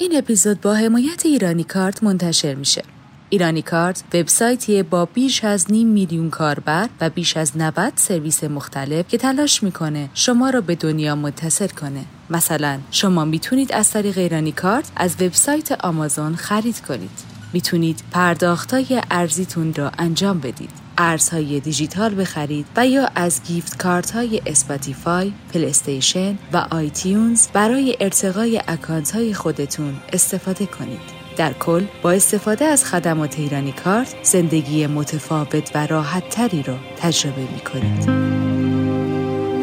این اپیزود با حمایت ایرانی کارت منتشر میشه. ایرانی کارت وبسایتیه با بیش از نیم میلیون کاربر و بیش از 90 سرویس مختلف که تلاش می‌کنه شما را به دنیا متصل کنه. مثلا شما می‌تونید از طریق ایرانی کارت از وبسایت آمازون خرید کنید. می‌تونید پرداختای ارزیتون را انجام بدید. ارزهای دیجیتال بخرید و یا از gift card های اسپاتیفای، پلیستیشن و آیتیونز برای ارتقای اکانت های خودتون استفاده کنید. در کل با استفاده از خدمات ایرانی کارت زندگی متفاوت و راحت تری را تجربه می کنید.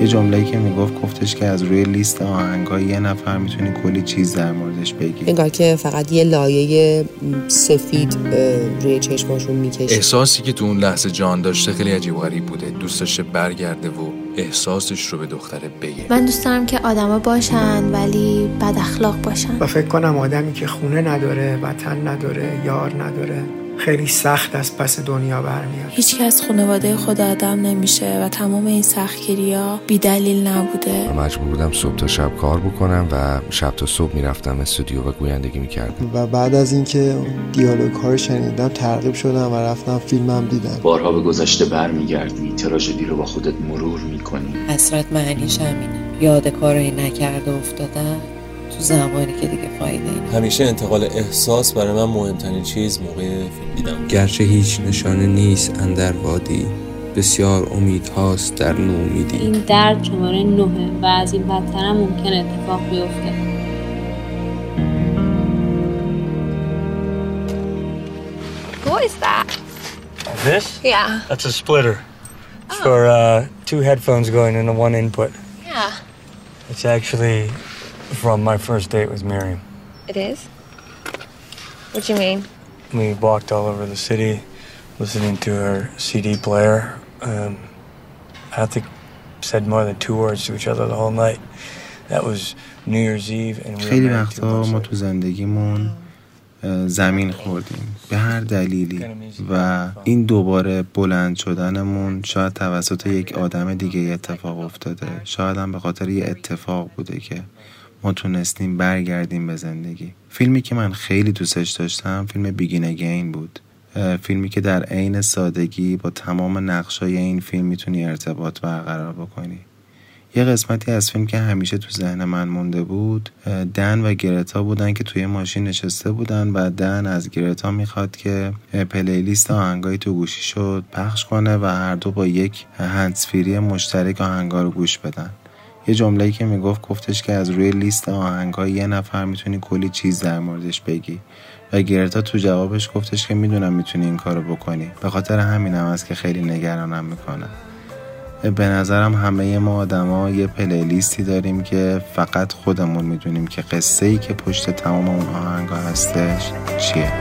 یه جمله‌ای که می‌گفت گفتش که از روی لیست آهنگا یه نفر می‌تونی کلی چیز در موردش بگی. انگار که فقط یه لایه سفید روی چشماشون می‌کشه. احساسی که تو اون لحظه جان داشته خیلی عجیب غریب بوده. دوست داشته برگرده و احساسش رو به دختره بگه. من دوست دارم که آدما باشن ولی بد اخلاق باشن. و فکر کنم آدمی که خونه نداره وطن نداره یار نداره خیلی سخت از پس دنیا برمیاد. هیچ از خانواده خود آدم نمیشه و تمام این سختگیری ها بی دلیل نبوده مجبور بودم صبح تا شب کار بکنم و شب تا صبح می‌رفتم استودیو و گویندگی می‌کردم. و بعد از اینکه دیالوگ ها شنیدم ترغیب شدم و رفتم فیلمم دیدم. بارها به گذشته برمیگردی تراژدی رو با خودت مرور می‌کنی. حسرت معنیش همینه. یاد کارایی نکرده افتادن. تو زمانی که دیگه فایده این همیشه انتقال احساس برای من مهمترین چیز موقع فیلم دیدم گرچه هیچ نشانه نیست اندر وادی بسیار امید هاست در نومیدی این درد شماره نهه و از این بدتر ممکن اتفاق بیفته What is that? This? Yeah. That's a splitter. It's for uh, two headphones going into one input. Yeah. It's actually from my first date with Miriam. It is? What do you mean? We walked all over the city listening to her CD player. Um, I don't think said more than two words to each other the whole night. That was New Year's Eve and we خیلی وقتا ما تو زندگیمون زمین خوردیم به هر دلیلی و این دوباره بلند شدنمون شاید توسط یک آدم دیگه اتفاق افتاده شاید هم به خاطر یه اتفاق بوده که تونستیم برگردیم به زندگی. فیلمی که من خیلی دوستش داشتم فیلم بیگین اگین بود. فیلمی که در عین سادگی با تمام نقشای این فیلم می‌تونی ارتباط برقرار بکنی. یه قسمتی از فیلم که همیشه تو ذهن من مونده بود دن و گرتا بودن که توی ماشین نشسته بودن و دن از گرتا می‌خواد که پلیلیست آهنگایی تو گوشی شد پخش کنه و هر دو با یک هندسفیری مشترک آهنگا رو گوش بدن. یه جمله‌ای که می‌گفت گفتش که از روی لیست آهنگای یه نفر می‌تونی کلی چیز در موردش بگی. و گرتا تو جوابش گفتش که می‌دونم می‌تونی این کارو بکنی. به خاطر همینم است که خیلی نگرانم می‌کنه. به نظرم همه ما آدما یه پلیلیستی داریم که فقط خودمون می‌دونیم که قصه ای که پشت تمام اون آهنگا هستش چیه.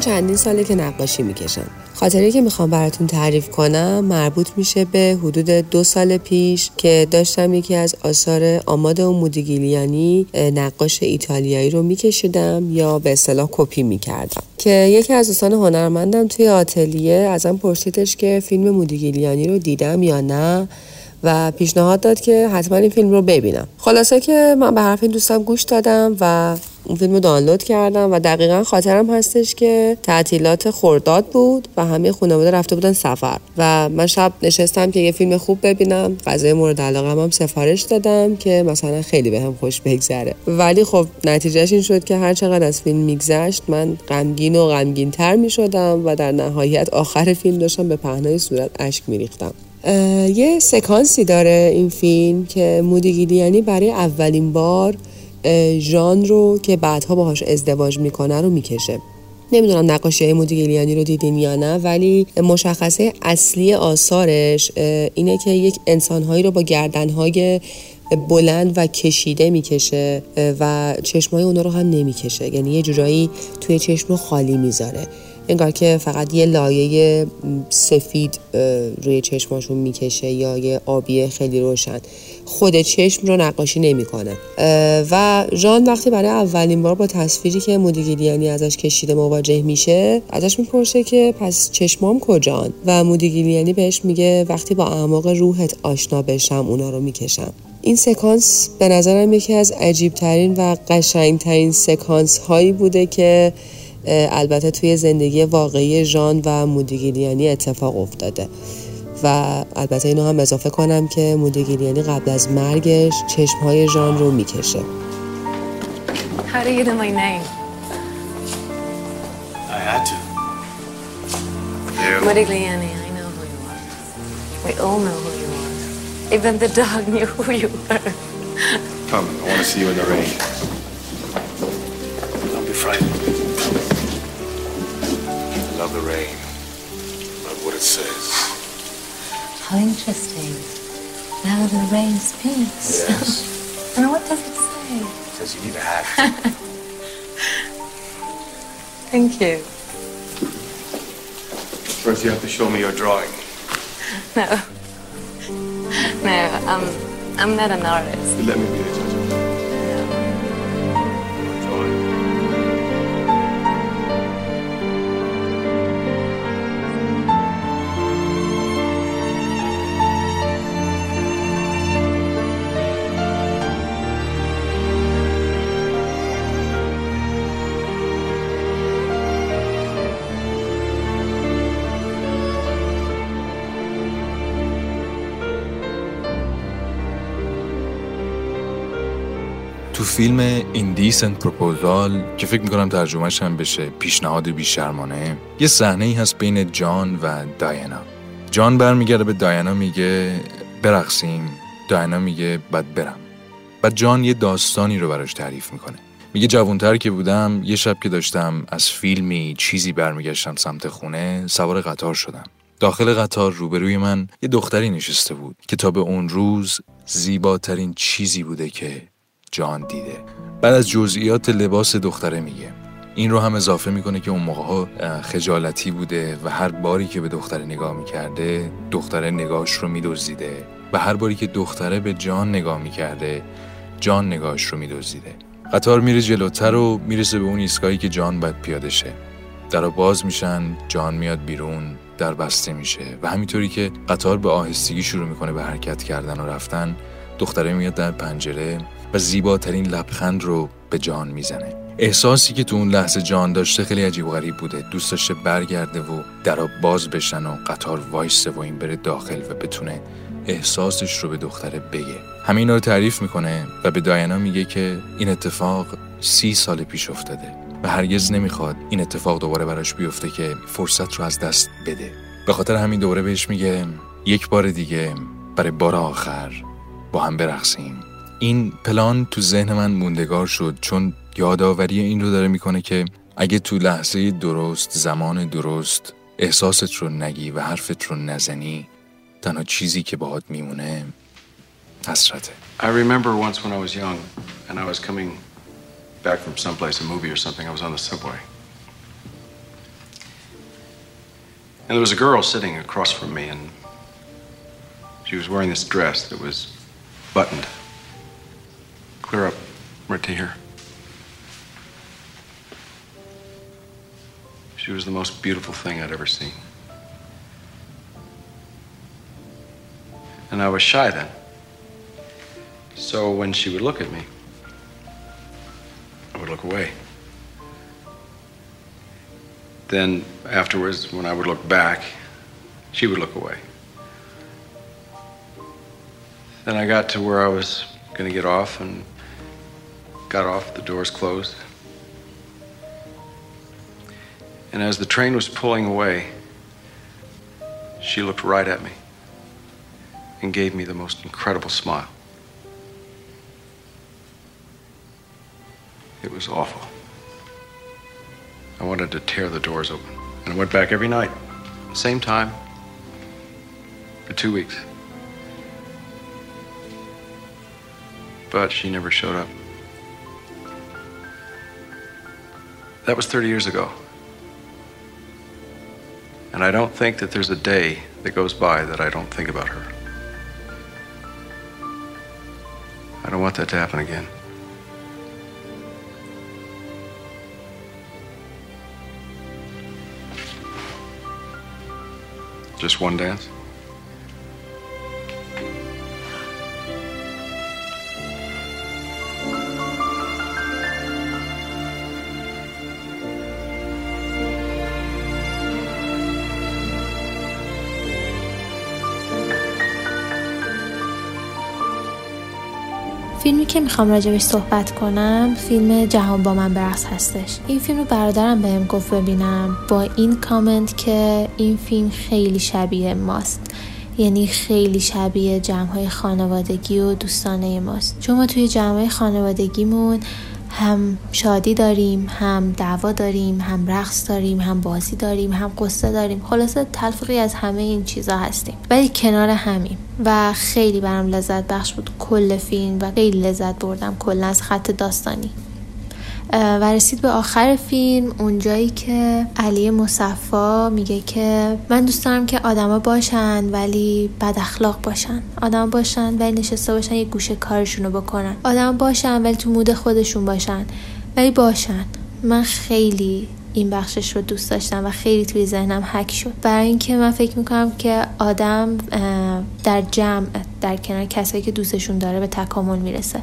من چندین ساله که نقاشی می‌کشم. خاطری که می‌خوام براتون تعریف کنم مربوط میشه به حدود دو سال پیش که داشتم یکی از آثار آماد و مودیگیلیانی نقاش ایتالیایی رو میکشیدم یا به اصطلاح کپی می‌کردم. که یکی از دوستان هنرمندم توی آتلیه ازم پرسیدش که فیلم مودیگیلیانی رو دیدم یا نه. و پیشنهاد داد که حتما این فیلم رو ببینم. خلاصه که من به حرف این دوستم گوش دادم و اون فیلم رو دانلود کردم و دقیقا خاطرم هستش که تعطیلات خورداد بود و همه خانواده رفته بودن سفر. و من شب نشستم که یه فیلم خوب ببینم. غذای مورد علاقه هم سفارش دادم که مثلا خیلی بهم خوش بگذره. ولی خب نتیجهش این شد که هر چقدر از فیلم میگذشت من غمگین و غمگین تر می شدم و در نهایت آخر فیلم داشتم به پهنای صورت اشک میریختم. یه سکانسی داره این فیلم که مودی برای اولین بار ژان رو که بعدها باهاش ازدواج می‌کنه رو می‌کشه. نمی‌دونم نقاشی های مودیگلیانی رو دیدین یا نه ولی مشخصه اصلی آثارش اینه که یک انسانهایی رو با گردنهای بلند و کشیده می‌کشه و چشمای اونا رو هم نمی‌کشه. یعنی یه جورایی توی چشم رو خالی می‌ذاره. انگار که فقط یه لایه سفید روی چشماشون می‌کشه یا یه آبی خیلی روشن. خود چشم رو نقاشی نمی‌کنه. و ژان وقتی برای اولین بار با تصویری که مودیگیلیانی ازش کشیده مواجه میشه ازش می‌پرسه که پس چشمام کجان؟ و مودیگیلیانی بهش میگه وقتی با اعماق روحت آشنا بشم اونا رو می‌کشم. این سکانس به نظرم یکی از عجیبترین و قشنگترین سکانس هایی بوده که البته توی زندگی واقعی جان و مودیگیلیانی اتفاق افتاده. و البته اینو هم اضافه کنم که مودیگیلیانی قبل از مرگش چشمهای جان رو می‌کشه. Come, I want to. See you in the rain. Don't be frightened. Love the rain. Love what it says. How interesting. Now the rain speaks. Yes. and what does it say? It says you need a hat. Thank you. First, you have to show me your drawing. No. No, um, I'm not an artist. Let me be the judge فیلم ایندیسنت پروپوزال که فکر می‌کنم ترجمهش هم بشه پیشنهاد بیشرمانه یه صحنه ای هست بین جان و دایانا جان برمیگرده به دایانا میگه برقصیم. دایانا میگه بعد برم. بعد جان یه داستانی رو براش تعریف می‌کنه. میگه جوانتر که بودم یه شب که داشتم از فیلمی چیزی برمیگشتم سمت خونه سوار قطار شدم. داخل قطار روبروی من یه دختری نشسته بود که تا به اون روز زیباترین چیزی بوده که جان دیده. بعد از جزئیات لباس دختره میگه. این رو هم اضافه می‌کنه که اون موقع ها خجالتی بوده و هر باری که به دختره نگاه می‌کرده دختره نگاهش رو میدزدیده و هر باری که دختره به جان نگاه می‌کرده جان نگاهش رو میدزدیده. قطار میره جلوتر و می‌رسه به اون ایستگاهی که جان باید پیاده شه. در باز میشن جان میاد بیرون در بسته میشه و همینطوری که قطار به آهستگی شروع می‌کنه به حرکت کردن و رفتن دختره میاد در پنجره و زیباترین لبخند رو به جان می‌زنه. احساسی که تو اون لحظه جان داشته خیلی عجیب و غریب بوده. دوست داشته برگرده و درا باز بشن و قطار وایسته و این بره داخل و بتونه احساسش رو به دختره بگه. همین رو تعریف می‌کنه و به دایانا میگه که این اتفاق سی سال پیش افتاده و هرگز نمی‌خواد این اتفاق دوباره براش بیفته که فرصت رو از دست بده. به خاطر همین دوره بهش میگه یک بار دیگه برای بار آخر با هم برقصیم. این پلان تو ذهن من موندگار شد چون یادآوری این رو داره می‌کنه که اگه تو لحظه درست زمان درست احساست رو نگی و حرفت رو نزنی تنها چیزی که باهات میمونه حسرته I remember once when I was young and I was coming back from someplace, a movie or something, I was on the subway. And there was a girl sitting across from me, and she was wearing this dress that was buttoned clear up right to here. She was the most beautiful thing I'd ever seen. And I was shy then. So when she would look at me, I would look away. Then afterwards, when I would look back, she would look away. Then I got to where I was going to get off and got off, the doors closed. And as the train was pulling away, she looked right at me and gave me the most incredible smile. It was awful. I wanted to tear the doors open. And I went back every night, same time, for two weeks. But she never showed up. That was 30 years ago. And I don't think that there's a day that goes by that I don't think about her. I don't want that to happen again. Just one dance? فیلمی که می‌خوام راجبش صحبت کنم فیلم جهان با من برقص هستش. این فیلم رو برادرم بهم گفت ببینم. با این کامنت که این فیلم خیلی شبیه ماست. یعنی خیلی شبیه جمع خانوادگی و دوستانه ماست. چون ما توی جمع خانوادگیمون هم شادی داریم هم دعوا داریم هم رقص داریم هم بازی داریم هم قصه داریم. خلاصه تلفیقی از همه این چیزا هستیم. ولی کنار همیم. و خیلی برام لذت بخش بود کل فیلم و خیلی لذت بردم. کلا از خط داستانی. و رسید به آخر فیلم اونجایی که علی مصفا میگه که من دوست دارم که آدما باشن ولی بد اخلاق باشن. آدم باشن ولی نشسته باشن یه گوشه کارشون رو بکنن. آدم باشن ولی تو مود خودشون باشن. ولی باشن. من خیلی این بخشش رو دوست داشتم و خیلی توی ذهنم حک شد. برای اینکه من فکر می‌کنم که آدم در جمع در کنار کسایی که دوستشون داره به تکامل می‌رسه.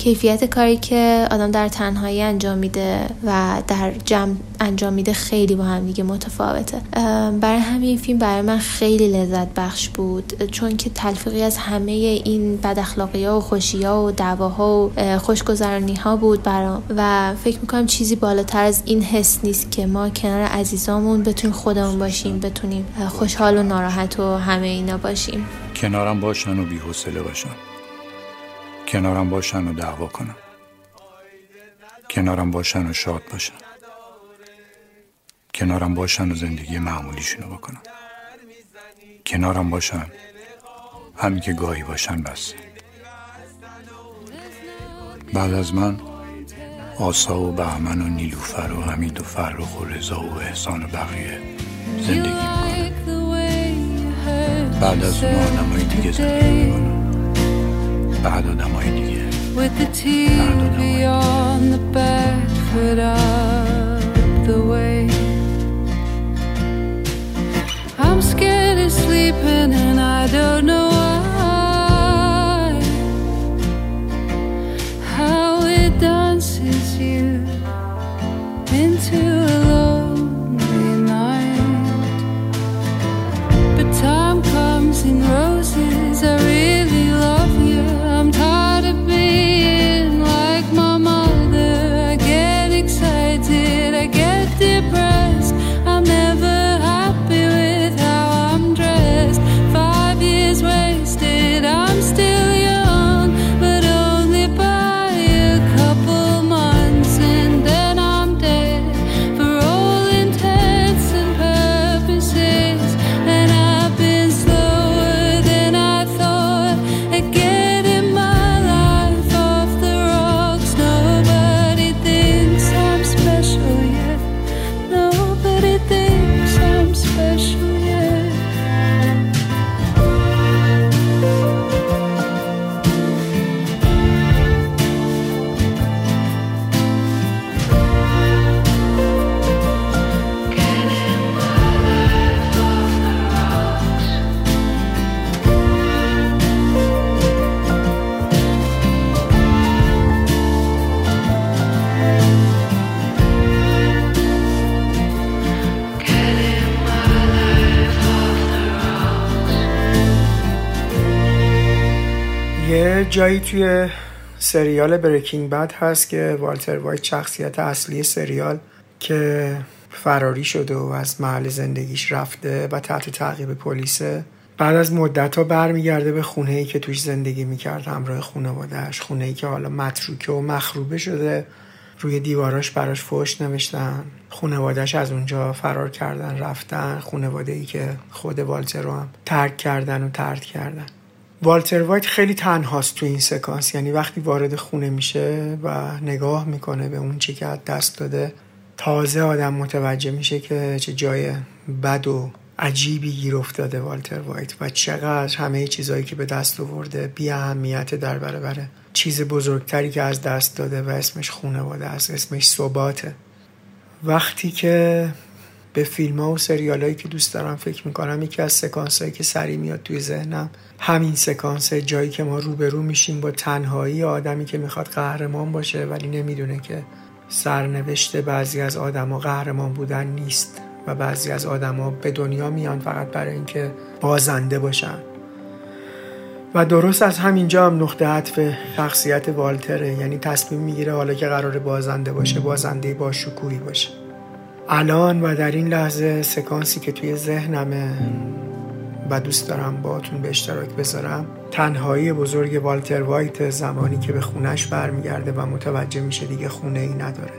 کیفیت کاری که آدم در تنهایی انجام میده و در جمع انجام میده خیلی با هم دیگه متفاوته. برای همین فیلم برای من خیلی لذت بخش بود چون که تلفیقی از همه این بد اخلاقی ها و خوشی ها و دعواها و خوشگذرانی ها بود برام. و فکر می‌کنم چیزی بالاتر از این حس نیست که ما کنار عزیزامون بتونیم خودمون باشیم بتونیم خوشحال و ناراحت و همه اینا باشیم. کنارم باشن و بی‌حوصله باشن. کنارم باشن و دعوا کنن کنارم باشن و شاد باشن. کنارم باشن و زندگی معمولیشونو بکنن کنارم باشن. همین که گاهی باشن بس. بعد از من آسا و بهمن و نیلوفر و حمید و فرخ و رضا و احسان و بقیه زندگی می‌کنن. بعد از اون آدم دیگه زندگی می‌کنن. With the TV on the back foot of the way. I'm scared of sleeping and I don't know why. How it dances you into جایی توی سریال بریکینگ بد هست که والتر وایت شخصیت اصلی سریال که فراری شده و از محل زندگیش رفته و تحت تعقیب پلیسه. بعد از مدت ها برمیگرده به خونه ای که توش زندگی می‌کرد همراه خانوادهش خونه ای که حالا متروکه و مخروبه شده. روی دیواراش براش فوش نوشتن. خانوادهش از اونجا فرار کردن رفتن. خانواده ای که خود والتر رو هم ترک کردن و ترد کردن. والتر وایت خیلی تنهاست تو این سکانس. یعنی وقتی وارد خونه میشه و نگاه می‌کنه به اون چی که از دست داده تازه آدم متوجه میشه که چه جای بد و عجیبی گیر افتاده والتر وایت و چقدر همه چیزهایی که به دست آورده بی اهمیت در برابر چیز بزرگتری که از دست داده و اسمش خونواده است اسمش ثباته. وقتی که به فیلم ها و سریال هایی که دوست دارم فکر می‌کنم یکی از سکانس هایی که سریع میاد توی ذهنم همین سکانس جایی که ما روبرو میشیم با تنهایی آدمی که می‌خواد قهرمان باشه ولی نمی‌دونه که سرنوشت بعضی از آدما قهرمان بودن نیست و بعضی از آدما به دنیا میان فقط برای اینکه بازنده باشن. و درست از همینجا هم نقطه عطف شخصیت والتره یعنی تصمیم می‌گیره حالا که قرار بازنده باشه بازنده با شکوهی باشه. الان و در این لحظه سکانسی که توی ذهنمه و دوست دارم باتون به اشتراک بذارم تنهایی بزرگ والتر وایت زمانی که به خونش برمیگرده و متوجه میشه دیگه خونه ای نداره.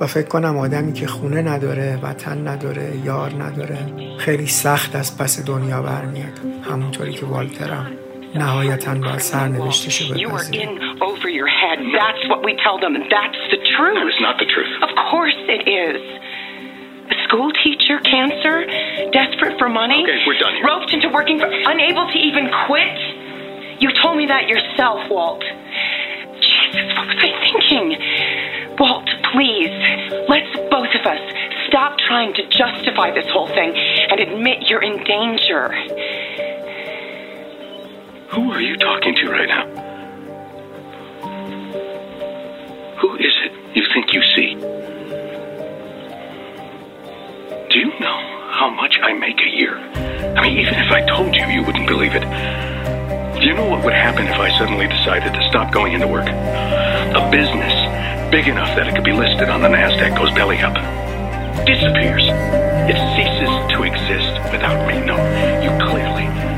و فکر کنم آدمی که خونه نداره وطن نداره یار نداره خیلی سخت از پس دنیا برمیاد. همونطوری که والترم. نهایتا باید سرنوشتش رو بپذیره over your head. That's what we tell them, and that's the truth. That is not the truth. Of course it is. A school teacher, cancer, desperate for money. Okay, we're done here. Roped into working, for, unable to even quit. You told me that yourself, Walt. Jesus, what was I thinking? Walt, please, let's both of us stop trying to justify this whole thing and admit you're in danger. Who are you talking to right now? Who is it you think you see? Do you know how much I make a year? I mean, even if I told you, you wouldn't believe it. Do you know what would happen if I suddenly decided to stop going into work? A business big enough that it could be listed on the NASDAQ goes belly up. Disappears. It ceases to exist without me. No, you clearly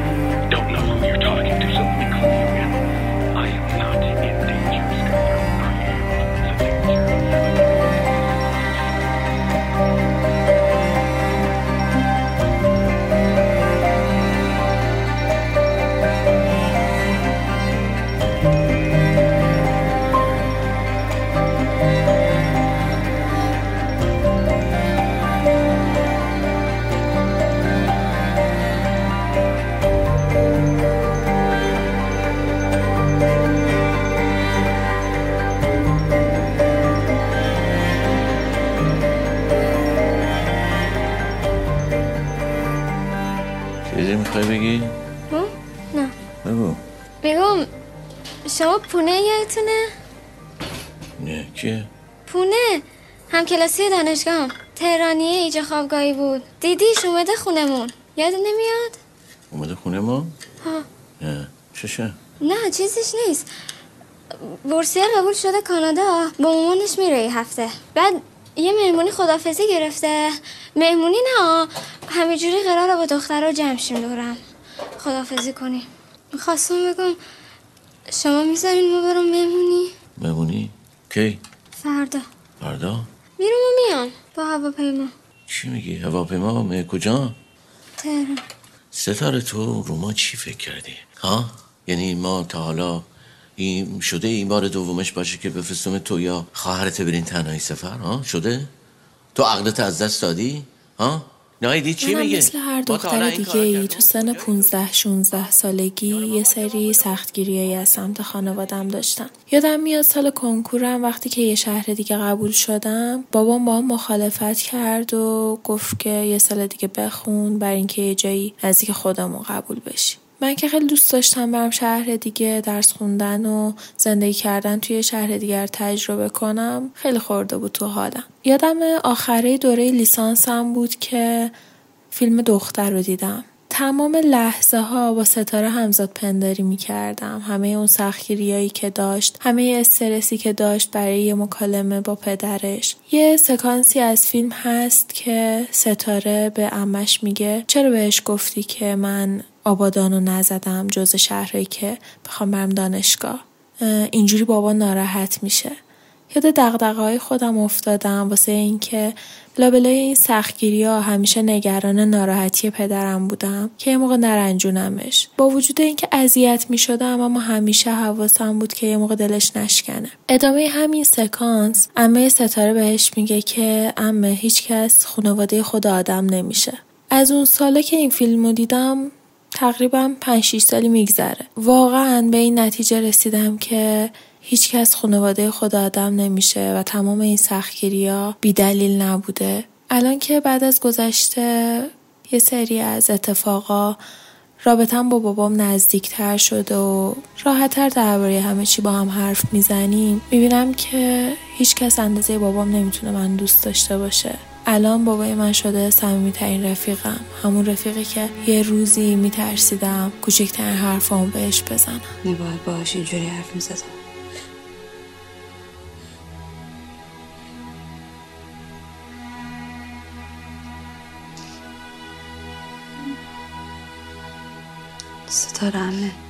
شما پونه یادتونه؟ نه کیه؟ پونه؟ هم کلاسی دانشگاه تهرانیه ایجا خوابگاهی بود. دیدیش اومده خونمون. یاد نمیاد؟ اومده خونه ما؟ ها. نه. چشه؟ نه چیزیش نیست. بورسیه قبول شده کانادا با مامانش میره یه هفته. بعد یه مهمونی خدافزی گرفته. مهمونی نه همینجوری قراره با دخترها جمع شیم دورم. خدافزی کنیم. می‌خواستم بگم شما می‌ذارین ما برم مهمونی مهمونی؟ کی؟ فردا فردا؟ میرم و میام با هواپیما چی میگی؟ هواپیما می کجا؟ تهران ستاره تو رو ما چی فکر کردی؟ ها؟ یعنی ما تا حالا این شده این بار دومش باشه که بفرستم تو یا خواهرت برین تنهایی سفر ها شده تو عقلت از دست دادی ها نایدی چی میگه مثل هر دختر دیگه ای؟ تو سن 15 16 سالگی یه سری سختگیری از سمت خانوادم داشتن یادم میاد سال کنکورم وقتی که یه شهر دیگه قبول شدم بابام با هم مخالفت کرد و گفت که یه سال دیگه بخون بر اینکه یه جایی نزدیک خودمون قبول بشی من که خیلی دوست داشتم برم شهر دیگه درس خوندن و زندگی کردن توی شهر دیگر تجربه کنم خیلی خورده بود تو حالم یادم آخره دوره لیسانسم بود که فیلم دختر رو دیدم تمام لحظه ها با ستاره همزاد پنداری می کردم. همه اون سختگیریایی که داشت، همه استرسی که داشت برای یه مکالمه با پدرش. یه سکانسی از فیلم هست که ستاره به امش میگه چرا بهش گفتی که من آبادانو نزدم جز شهرهایی که بخوام برم دانشگاه. اینجوری بابا ناراحت میشه. یاد دقدقه های خودم افتادم واسه اینکه لابلای این سختگیری ها همیشه نگران ناراحتی پدرم بودم که یه موقع نرنجونمش با وجود اینکه اذیت می شدم اما همیشه حواسم بود که یه موقع دلش نشکنه ادامه همین سکانس امه ستاره بهش میگه که امه هیچکس خانواده خود آدم نمیشه از اون ساله که این فیلمو دیدم تقریبا 5 6 سالی میگذره. واقعا به این نتیجه رسیدم که هیچکس خانواده خود آدم نمیشه و تمام این سختگیری ها بی دلیل نبوده. الان که بعد از گذشته یه سری از اتفاقا رابطم با بابام نزدیکتر شده و راحتتر درباره همه چی با هم حرف می‌زنیم می‌بینم که هیچکس اندازه بابام نمی‌تونه من دوست داشته باشه. الان بابای من شده صمیمیترین رفیقم. همون رفیقی که یه روزی میترسیدم کوچکترین حرفامو بهش بزنم. نباید باش اینجوری حرف می‌زدم. ستاره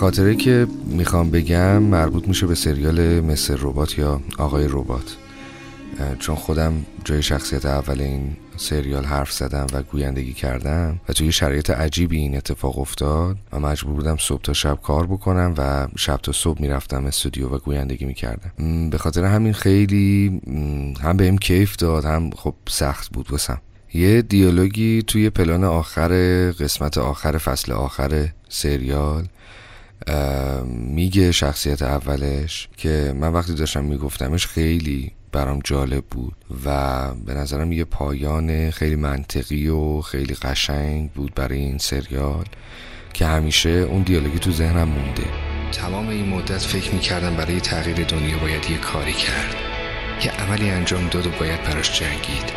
خاطره که می‌خوام بگم مربوط میشه به سریال مثل ربات یا آقای ربات. چون خودم جای شخصیت اول این سریال حرف زدم و گویندگی کردم و توی شرایط عجیبی این اتفاق افتاد و مجبور بودم صبح تا شب کار بکنم و شب تا صبح می‌رفتم استودیو و گویندگی می‌کردم. به خاطر همین خیلی هم بهم کیف داد هم خب سخت بود واسم. یه دیالوگی توی پلان آخر قسمت آخر فصل آخر سریال میگه شخصیت اولش که من وقتی داشتم میگفتمش خیلی برام جالب بود و به نظرم یه پایان خیلی منطقی و خیلی قشنگ بود برای این سریال که همیشه اون دیالوگی تو ذهنم مونده. تمام این مدت فکر می‌کردم برای تغییر دنیا باید یه کاری کرد. یه عملی انجام داد و باید براش جنگید.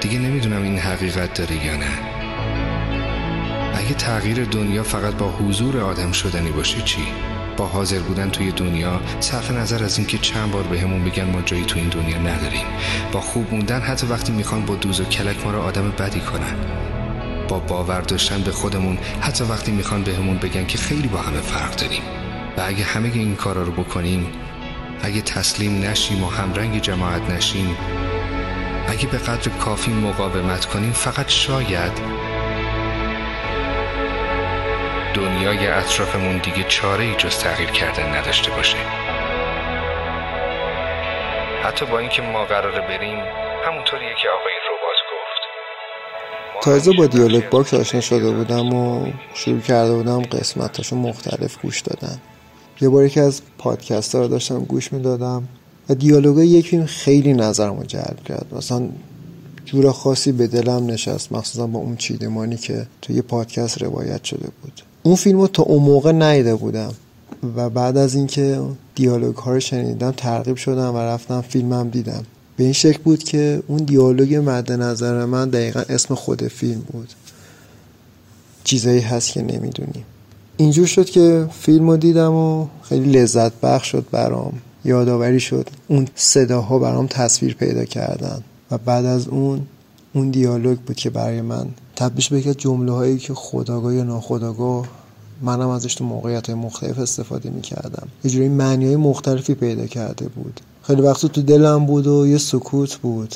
دیگه نمی‌دونم این حقیقت داره یا نه. اگه تغییر دنیا فقط با حضور آدم شدنی باشه چی؟ با حاضر بودن توی دنیا صرف نظر از اینکه چند بار بهمون به بگن ما جایی تو این دنیا نداریم. با خوب موندن حتی وقتی می‌خوان با دوز و کلک ما رو آدم بدی کنن. با باور داشتن به خودمون حتی وقتی می‌خوان بهمون بگن که خیلی با همه فرق داریم. و اگه همه این کارا رو بکنیم اگه تسلیم نشیم و همرنگ جماعت نشیم اگه به قدر کافی مقاومت کنیم فقط شاید دنیای اطرافمون دیگه چاره ای جز تغییر کردن نداشته باشه. حتی با اینکه ما قراره بریم همونطوریه که آقای ربات گفت. تازه با دیالوگ باکس آشنا شده بودم و شروع کرده بودم قسمتاشو مختلف گوش دادن. یه بار یکی از پادکست ها رو داشتم گوش می‌دادم و دیالوگ یک فیلم خیلی نظرمو جلب کرد. مثلا جور خاصی به دلم نشست مخصوصا با اون چیدمانی که توی یه پادکست روایت شده بود. اون فیلم رو تا اون موقع ندیده بودم. و بعد از اینکه دیالوگ ها رو شنیدم ترغیب شدم و رفتم فیلمم دیدم. به این شکل بود که اون دیالوگ مد نظر من دقیقا اسم خود فیلم بود. چیزایی هست که نمی‌دونیم. اینجور شد که فیلم رو دیدم و خیلی لذت بخش شد برام. یادآوری شد اون صداها برام تصویر پیدا کردن. و بعد از اون اون دیالوگ بود که برای من تبدیش به جمله هایی که خداگاه یا ناخداگاه منم ازش تو موقعیت های مختلف استفاده می کردم یه جوری معنی های مختلفی پیدا کرده بود. خیلی وقت تو دلم بود و یه سکوت بود.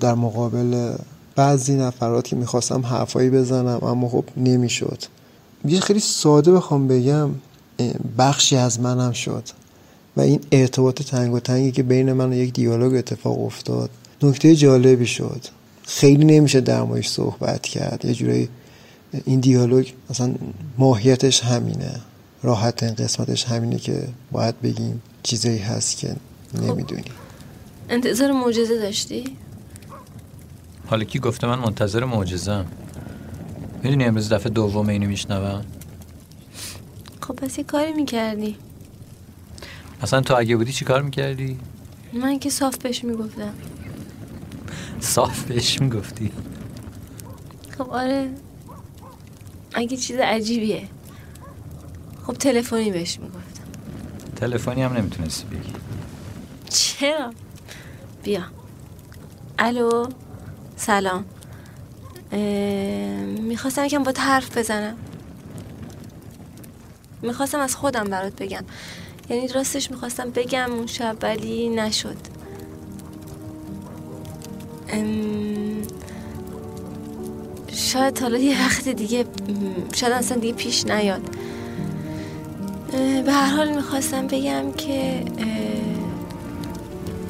در مقابل بعضی نفرات که می‌خواستم حرفایی بزنم اما خب نمی‌شد. یه خیلی ساده بخوام بگم بخشی از منم شد. و این ارتباط تنگ و تنگی که بین من و یک دیالوگ اتفاق افتاد نکته جالبی شد. خیلی نمیشه در موردش صحبت کرد. یه جورایی این دیالوگ مثلا ماهیتش همینه. راحت این قسمتش همینه که باید بگیم چیزایی هست که نمی‌دونی انتظار معجزه داشتی؟ حالا کی گفته من منتظر معجزم می‌دونی امروز دفعه دوم اینو میشنوم؟ خب پس یه کاری می‌کردی. اصلا تو اگه بودی چی کار می‌کردی؟ من که صاف بهش می‌گفتم. صاف بهش می‌گفتی. خب آره. اگه چیز عجیبیه. خب تلفنی بهش می‌گفتم. تلفنی هم نمی‌تونستی بگی. چرا؟ بیا. الو؟ سلام. می‌خواستم یکم با حرف بزنم. می‌خواستم از خودم برات بگم. یعنی راستش می‌خواستم بگم اون شب ولی نشد. شاید حالا یه وقت دیگه شاید اصلا دیگه پیش نیاد. به هر حال می‌خواستم بگم که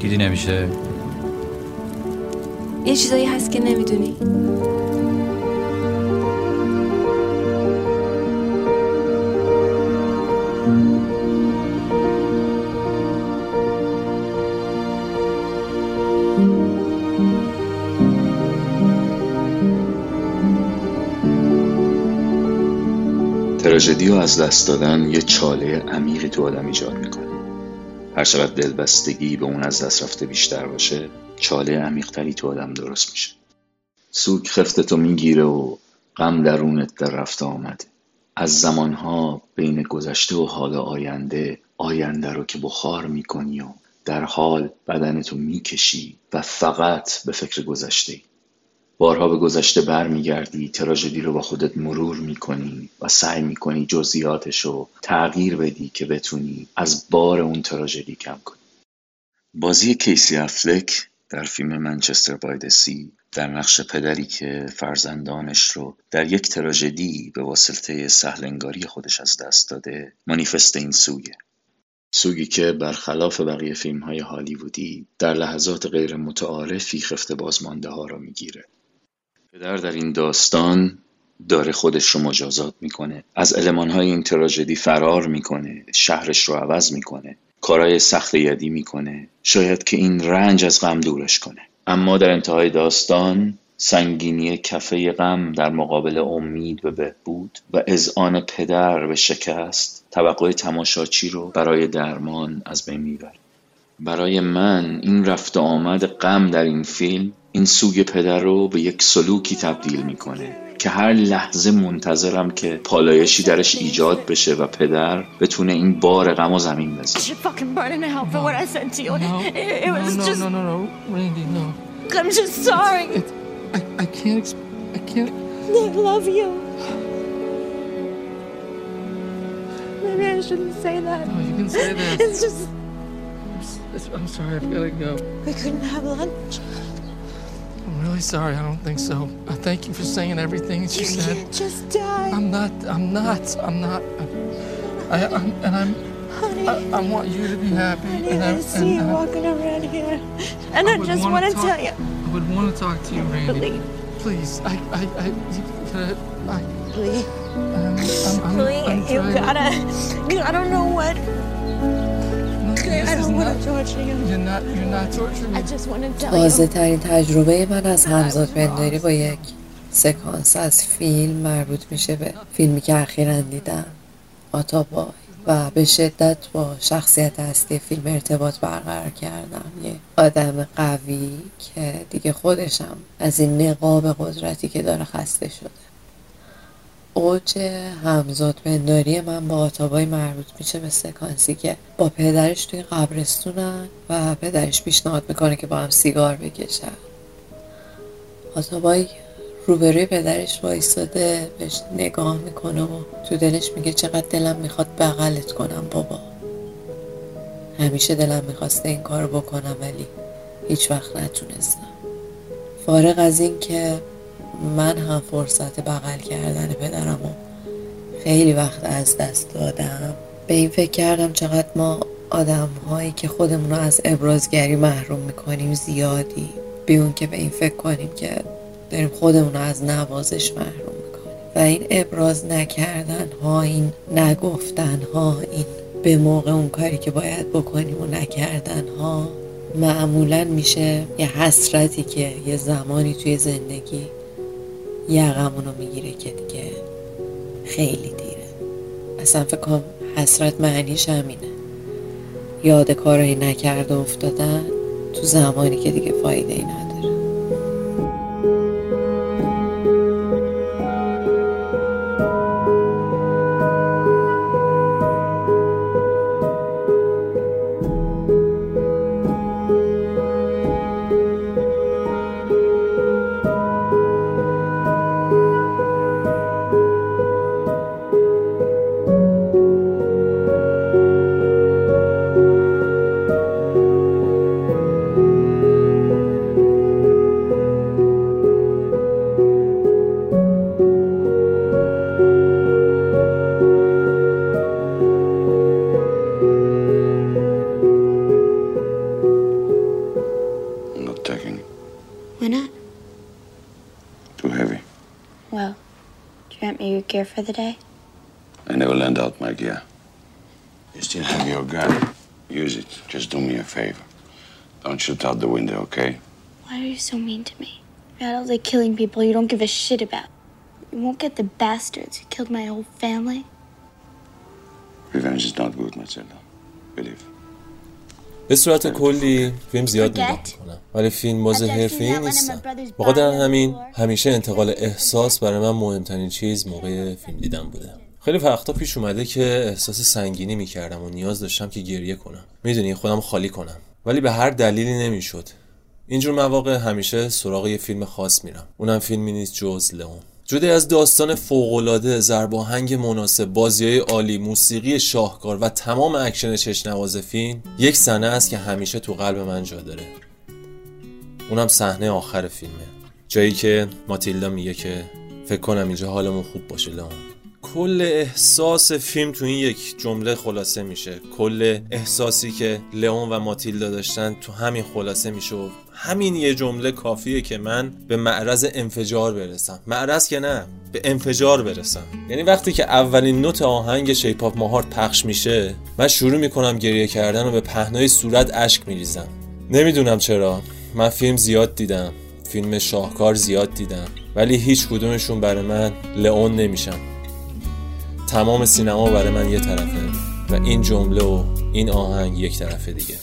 دیدی نمیشه؟ یه چیزایی هست که نمی‌دونی. تراژدی و از دست دادن یه چاله عمیقی تو آدم ایجاد می‌کنه. هر چقدر دلبستگی به اون از دست رفته بیشتر باشه چاله عمیقتری تو آدم درست میشه. سوک خفتتو می‌گیره و غم درونت در رفته آمده. از زمانها بین گذشته و حال آینده آینده رو که بخار می‌کنی و در حال بدنتو می‌کشی و فقط به فکر گذشته ای. بارها به گذشته برمیگردی تراژدی رو با خودت مرور می‌کنی و سعی می‌کنی جزئیاتش رو تغییر بدی که بتونی از بار اون تراژدی کم کنی. بازی کیسی افلک در فیلم منچستر بای سی در نقش پدری که فرزندانش رو در یک تراژدی به واسطه سهلنگاری خودش از دست داده مانیفست این سویه. سوگی که برخلاف بقیه فیلم های هالیوودی در لحظات غیر متعارفی خفته بازمانده ها را می‌گیره. پدر در این داستان داره خودش رو مجازات می‌کنه. از های این تراژدی فرار می‌کنه شهرش رو عوض می‌کنه کارهای سخت یدی می‌کنه. شاید که این رنج از غم دورش کنه. اما در انتهای داستان سنگینی کفه غم در مقابل امید به بهبود و اذعان پدر به شکست توقع تماشاچی رو برای درمان از بین می‌بره. برای من این رفت آمد غم در این فیلم این سوگ پدر رو به یک سلوکی تبدیل می‌کنه که هر لحظه منتظرم که پالایشی درش ایجاد بشه و پدر بتونه این بار غم و زمین بزنه. I'm really sorry. I don't think so. I thank you for saying everything that you, you said. Can't just die. I'm not. I'm not. I'm not. I, I'm, and I'm. Honey, I, I want you to be happy. honey, and I, I, see you I, walking around here, and I, would just wanna talk- tell you. I would want to talk to you, Randy. Please. Please. I. I. I. You, I, I Please, I'm, I'm, I'm, please, you gotta. You, I don't know what. تازه. ترین تجربه من از همزاد پنداری با یک سکانس از فیلم مربوط میشه به فیلمی که اخیرا دیدم آتابای. و به شدت با شخصیت اصلی فیلم ارتباط برقرار کردم. یه آدم قوی که دیگه خودشم از این نقاب قدرتی که داره خسته شده. اوج همزاد پنداری من با آتابای مربوط میشه به سکانسی که با پدرش توی قبرستونن و پدرش پیشنهاد می‌کنه که با هم سیگار بکشن. آتابای روبروی پدرش وایستاده بهش نگاه می‌کنه و تو دلش میگه چقدر دلم می‌خواد بغلت کنم بابا. همیشه دلم می‌خواسته این کارو بکنم ولی هیچ وقت نتونستم. فارغ از این که من هم فرصت بغل کردن پدرم و خیلی وقت از دست دادم. به این فکر کردم چقدر ما آدم هایی که خودمون رو از ابرازگری محروم می‌کنیم زیادی. بی اون که به این فکر کنیم که داریم خودمون رو از نوازش محروم می‌کنیم. و این ابراز نکردن ها این نگفتن ها این به موقع اون کاری که باید بکنیم و نکردن ها معمولا میشه یه حسرتی که یه زمانی توی زندگی یقمونو می‌گیره که دیگه خیلی دیره. اصلا فکر کنم حسرت معنیش همینه. یاد کارایی نکرده افتادن تو زمانی که دیگه فایده ای out my gear. You still have your gun. Use it. Just do me a favor. Don't shoot out the window, okay? Why are you so mean to me? You're out there killing people you don't give a shit about. You won't get the bastards who killed my whole family. Revenge is not good, Matilda. Believe. به صورت کلی فیلم زیاد نگاه میکنم ولی فیلم باز حرفه ای نیستم بخاطر همین همیشه انتقال احساس برای من مهمترین چیز موقع فیلم دیدن بوده خیلی وقتا پیش اومده که احساس سنگینی می‌کردم و نیاز داشتم که گریه کنم. می‌دونی خودم خالی کنم. ولی به هر دلیلی نمی‌شد. اینجور مواقع همیشه سراغ یه فیلم خاص میرم. اونم فیلمی نیست جز لئون. جدا از داستان فوقالعاده ضرباهنگ مناسب بازیای عالی موسیقی شاهکار و تمام اکشن چشم‌نواز فیلم یک صحنه است که همیشه تو قلب من جا داره. اونم صحنه آخر فیلمه. جایی که ماتیلدا میگه که فکر کنم اینجا حالمون خوب باشه لام کل احساس فیلم تو این یک جمله خلاصه میشه. کل احساسی که لئون و ماتیلدا داشتن تو همین خلاصه میشه و همین یه جمله کافیه که من به معرض انفجار برسم. معرض که نه به انفجار برسم. یعنی وقتی که اولین نوت آهنگ شیپاپ ماهارت پخش میشه من شروع می‌کنم گریه کردن و به پهنای صورت اشک میریزم. نمی‌دونم چرا. من فیلم زیاد دیدم. فیلم شاهکار زیاد دیدم. ولی هیچ کدومشون برای من لئون نمیشم تمام سینما برای من یه طرفه و این جمله و این آهنگ یک طرفه دیگه.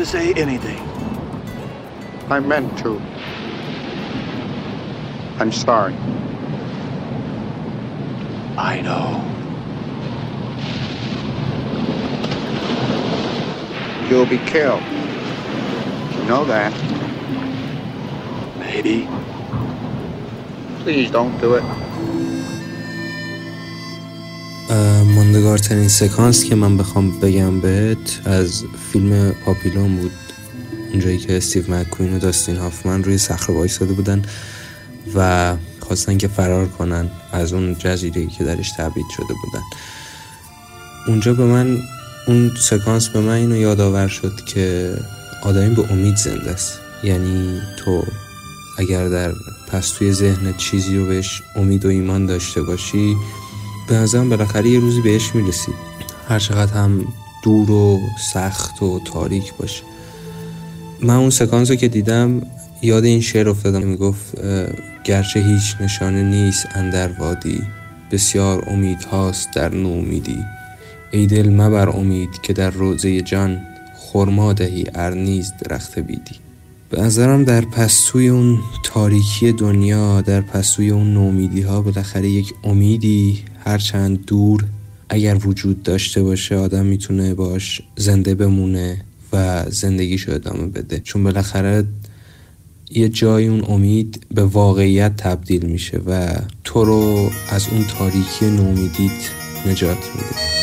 To say anything. I meant to. I'm sorry. I know. You'll be killed. You know that. Maybe. Please don't do it. ماندگارترین سکانس که من بخوام بگم بهت از فیلم پاپیلون بود. اونجایی که استیو مکوین و داستین هافمن روی صخره وایساده بودن و خواستن که فرار کنن از اون جزیره که درش تبعید شده بودن. اونجا به من اون سکانس به من اینو یادآور شد که آدمی به امید زنده است. یعنی تو اگر در پستوی ذهنت چیزی رو بهش امید و ایمان داشته باشی به نظرم بالاخره یه روزی بهش می‌رسی هر چقدر هم دور و سخت و تاریک باشه. من اون سکانس رو که دیدم یاد این شعر افتادم. می‌گفت گرچه هیچ نشانه نیست اندر وادی بسیار امید هاست در نومیدی. ای دل مبر امید که در روزه جان خرما دهی ارنیز درخت بیدی. به نظرم در پستوی اون تاریکی دنیا در پستوی اون نومیدی ها بالاخره یک امیدی هرچند دور اگر وجود داشته باشه آدم می‌تونه باش زنده بمونه و زندگیشو ادامه بده. چون بالاخره یه جای اون امید به واقعیت تبدیل میشه و تو رو از اون تاریکی نومیدیت نجات میده.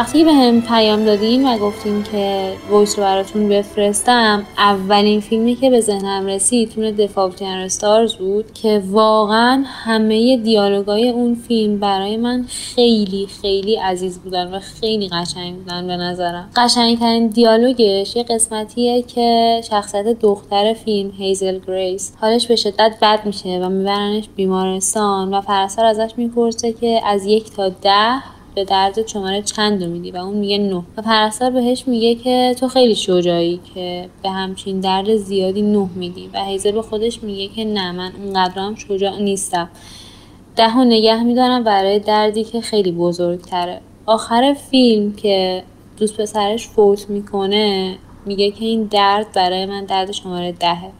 وقتی به هم پیام دادیم و گفتیم که voice رو براتون بفرستم اولین فیلمی که به ذهنم رسید فیلم The Fault in Our Stars بود که واقعا همه دیالوگای اون فیلم برای من خیلی خیلی عزیز بودن و خیلی قشنگ بودن به نظرم. قشنگترین دیالوگش یه قسمتیه که شخصیت دختر فیلم هیزل گریس حالش به شدت بد میشه و میبرنش بیمارستان و پرستار ازش می‌پرسه که از یک تا ده به درد شماره چند میدی و اون میگه نه. و پرستار بهش میگه که تو خیلی شجاعی که به همچین درد زیادی نه میدی. و هیزل به خودش میگه که نه من اونقدر هم شجاع نیستم. ده و نگه میدارم برای دردی که خیلی بزرگتره. آخر فیلم که دوست پسرش فوت می‌کنه میگه که این درد برای من درد شماره دهه.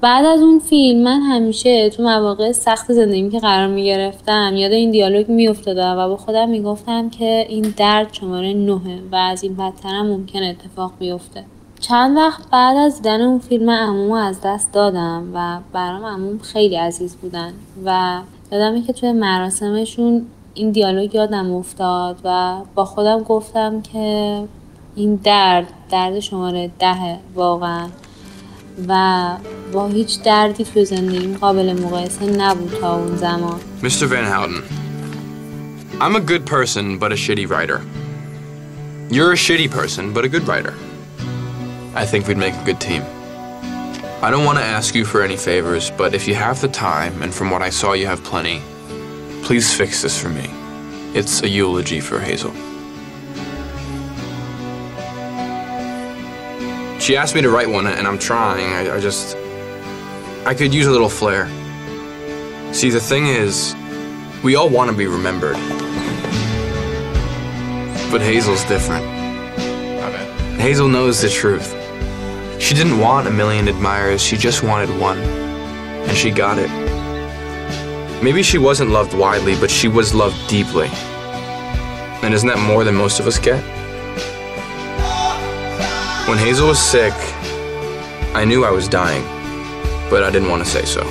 بعد از اون فیلم من همیشه تو مواقع سخت زندگی که قرار می گرفتم یاد این دیالوگ می افتادم و با خودم می گفتم که این درد شماره نهه و از این بدترم ممکن اتفاق بیفته. چند وقت بعد از دیدن اون فیلم عمومو از دست دادم و برام عموم خیلی عزیز بودن و یادمه که توی مراسمشون این دیالوگ یادم افتاد و با خودم گفتم که این درد درد شماره دهه واقعا. و با هیچ دردی تو زندگیم قابل مقایسه نبود تا اون زمان Mr. Van Houten I'm a good person but a shitty writer You're a shitty person but a good writer I think we'd make a good team I don't want to ask you for any favors but if you have the time and from what I saw you have plenty please fix this for me It's a eulogy for Hazel She asked me to write one, and I'm trying. I, I just. I could use a little flair. See, the thing is, we all want to be remembered. But Hazel's different. Hazel knows the truth. She didn't want a million admirers, she just wanted one. And she got it. Maybe she wasn't loved widely, but she was loved deeply. And isn't that more than most of us get? When Hazel was sick, I knew I was dying, but I didn't want to say so.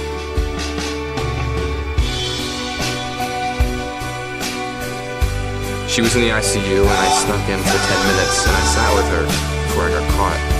She was in the ICU, and I snuck in for 10 minutes and I sat with her before I got caught.